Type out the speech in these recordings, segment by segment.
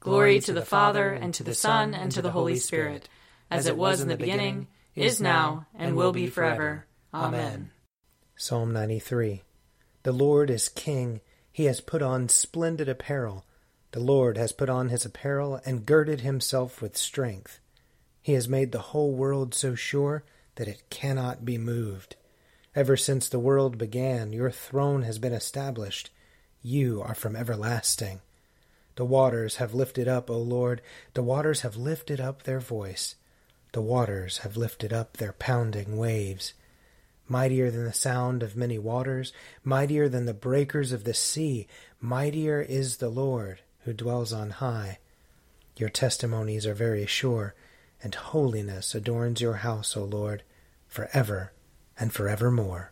Glory to the Father, and to the Son, and to the Holy Spirit, as it was in the beginning, is now, and will be forever. Amen. Psalm 93 The Lord is King. He has put on splendid apparel. The Lord has put on his apparel and girded himself with strength. He has made the whole world so sure that it cannot be moved. Ever since the world began, your throne has been established. You are from everlasting. The waters have lifted up, O Lord, the waters have lifted up their voice. The waters have lifted up their pounding waves. Mightier than the sound of many waters, mightier than the breakers of the sea, mightier is the Lord who dwells on high. Your testimonies are very sure, and holiness adorns your house, O Lord, for ever and for evermore.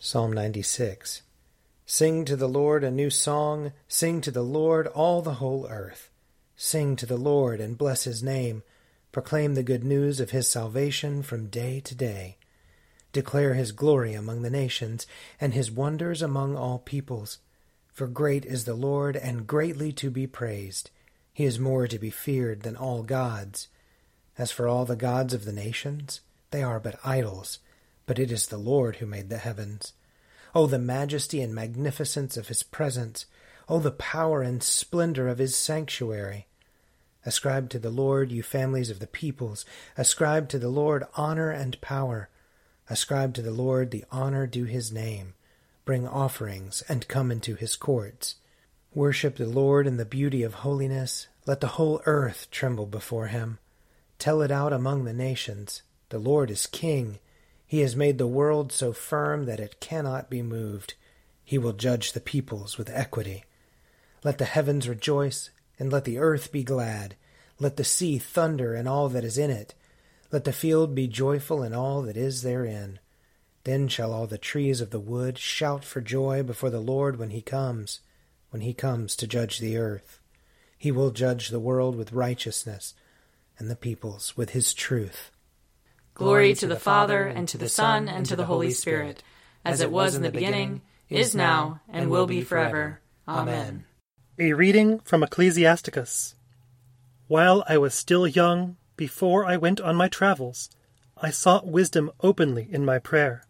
Psalm 96 Sing to the Lord a new song, sing to the Lord all the whole earth. Sing to the Lord and bless his name. Proclaim the good news of his salvation from day to day. Declare his glory among the nations, and his wonders among all peoples. For great is the Lord, and greatly to be praised. He is more to be feared than all gods. As for all the gods of the nations, they are but idols, but it is the Lord who made the heavens. Oh, the majesty and magnificence of his presence! Oh, the power and splendor of his sanctuary! Ascribe to the Lord, you families of the peoples. Ascribe to the Lord honor and power. Ascribe to the Lord the honor due his name. Bring offerings and come into his courts. Worship the Lord in the beauty of holiness. Let the whole earth tremble before him. Tell it out among the nations. The Lord is king. He has made the world so firm that it cannot be moved. He will judge the peoples with equity. Let the heavens rejoice, and let the earth be glad. Let the sea thunder and all that is in it. Let the field be joyful and all that is therein. Then shall all the trees of the wood shout for joy before the Lord when he comes, when he comes to judge the earth. He will judge the world with righteousness, and the peoples with his truth. Glory to the Father, and to the Son, and to the Holy Spirit, as it was in the beginning, is now, and will be forever. Amen. A reading from Ecclesiasticus. While I was still young, before I went on my travels, I sought wisdom openly in my prayer.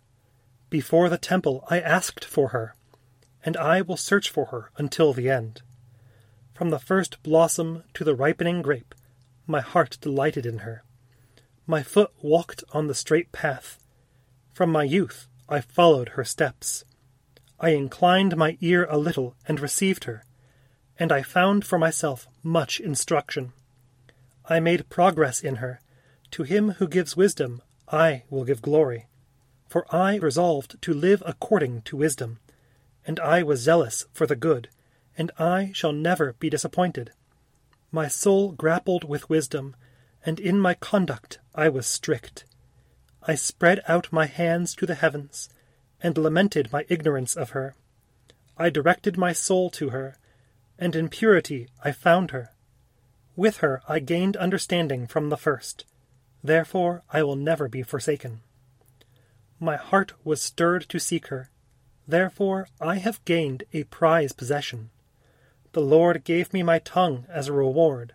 Before the temple I asked for her, and I will search for her until the end. From the first blossom to the ripening grape, my heart delighted in her. My foot walked on the straight path. From my youth I followed her steps. I inclined my ear a little and received her, and I found for myself much instruction. I made progress in her. To him who gives wisdom I will give glory. For I resolved to live according to wisdom, and I was zealous for the good, and I shall never be disappointed. My soul grappled with wisdom, and in my conduct I was strict. I spread out my hands to the heavens, and lamented my ignorance of her. I directed my soul to her, and in purity I found her. With her I gained understanding from the first. Therefore I will never be forsaken. My heart was stirred to seek her. Therefore I have gained a prize possession. The Lord gave me my tongue as a reward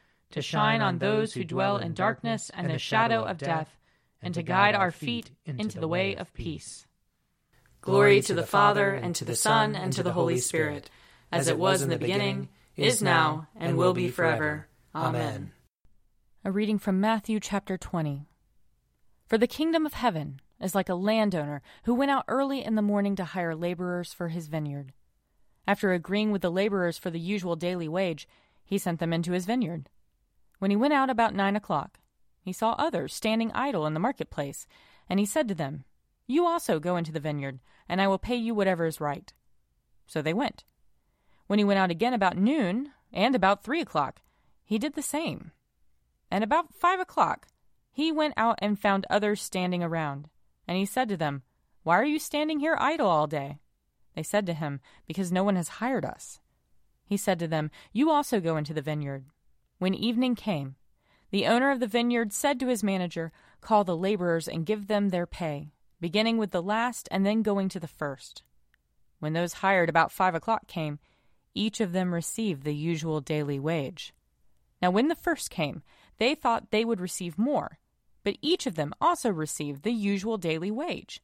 to shine on those who dwell in darkness and the shadow of death, and to guide our feet into the way of peace. Glory to the Father, and to the Son, and to the Holy Spirit, as it was in the beginning, is now, and will be forever. Amen. A reading from Matthew chapter 20. For the kingdom of heaven is like a landowner who went out early in the morning to hire laborers for his vineyard. After agreeing with the laborers for the usual daily wage, he sent them into his vineyard. When he went out about nine o'clock, he saw others standing idle in the marketplace, and he said to them, You also go into the vineyard, and I will pay you whatever is right. So they went. When he went out again about noon, and about three o'clock, he did the same. And about five o'clock he went out and found others standing around. And he said to them, Why are you standing here idle all day? They said to him, Because no one has hired us. He said to them, You also go into the vineyard. When evening came, the owner of the vineyard said to his manager, Call the laborers and give them their pay, beginning with the last and then going to the first. When those hired about five o'clock came, each of them received the usual daily wage. Now, when the first came, they thought they would receive more, but each of them also received the usual daily wage.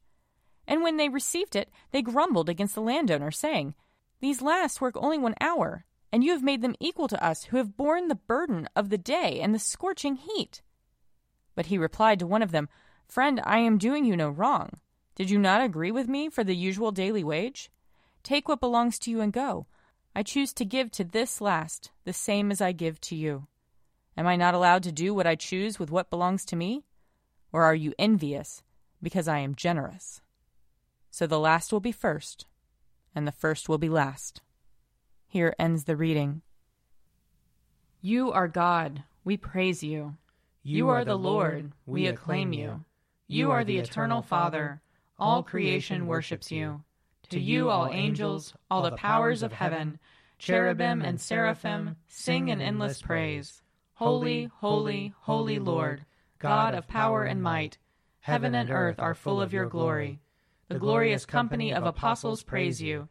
And when they received it, they grumbled against the landowner, saying, These last work only one hour, and you have made them equal to us who have borne the burden of the day and the scorching heat. But he replied to one of them, Friend, I am doing you no wrong. Did you not agree with me for the usual daily wage? Take what belongs to you and go. I choose to give to this last the same as I give to you. Am I not allowed to do what I choose with what belongs to me? Or are you envious because I am generous? So the last will be first, and the first will be last. Here ends the reading. You are God, we praise you. You are the Lord, we acclaim you. You are the eternal Father, all creation worships you. To you, all angels, all the powers of heaven, cherubim and seraphim, sing an endless praise. Holy, holy, holy Lord, God of power and might, heaven and earth are full of your glory. The glorious company of apostles praise you.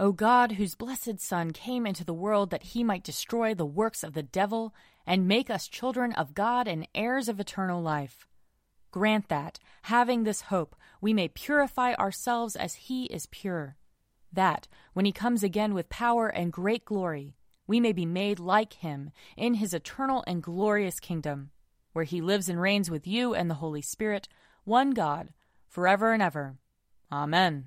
O God, whose blessed Son came into the world that he might destroy the works of the devil and make us children of God and heirs of eternal life, grant that, having this hope, we may purify ourselves as he is pure, that, when he comes again with power and great glory, we may be made like him in his eternal and glorious kingdom, where he lives and reigns with you and the Holy Spirit, one God, forever and ever. Amen.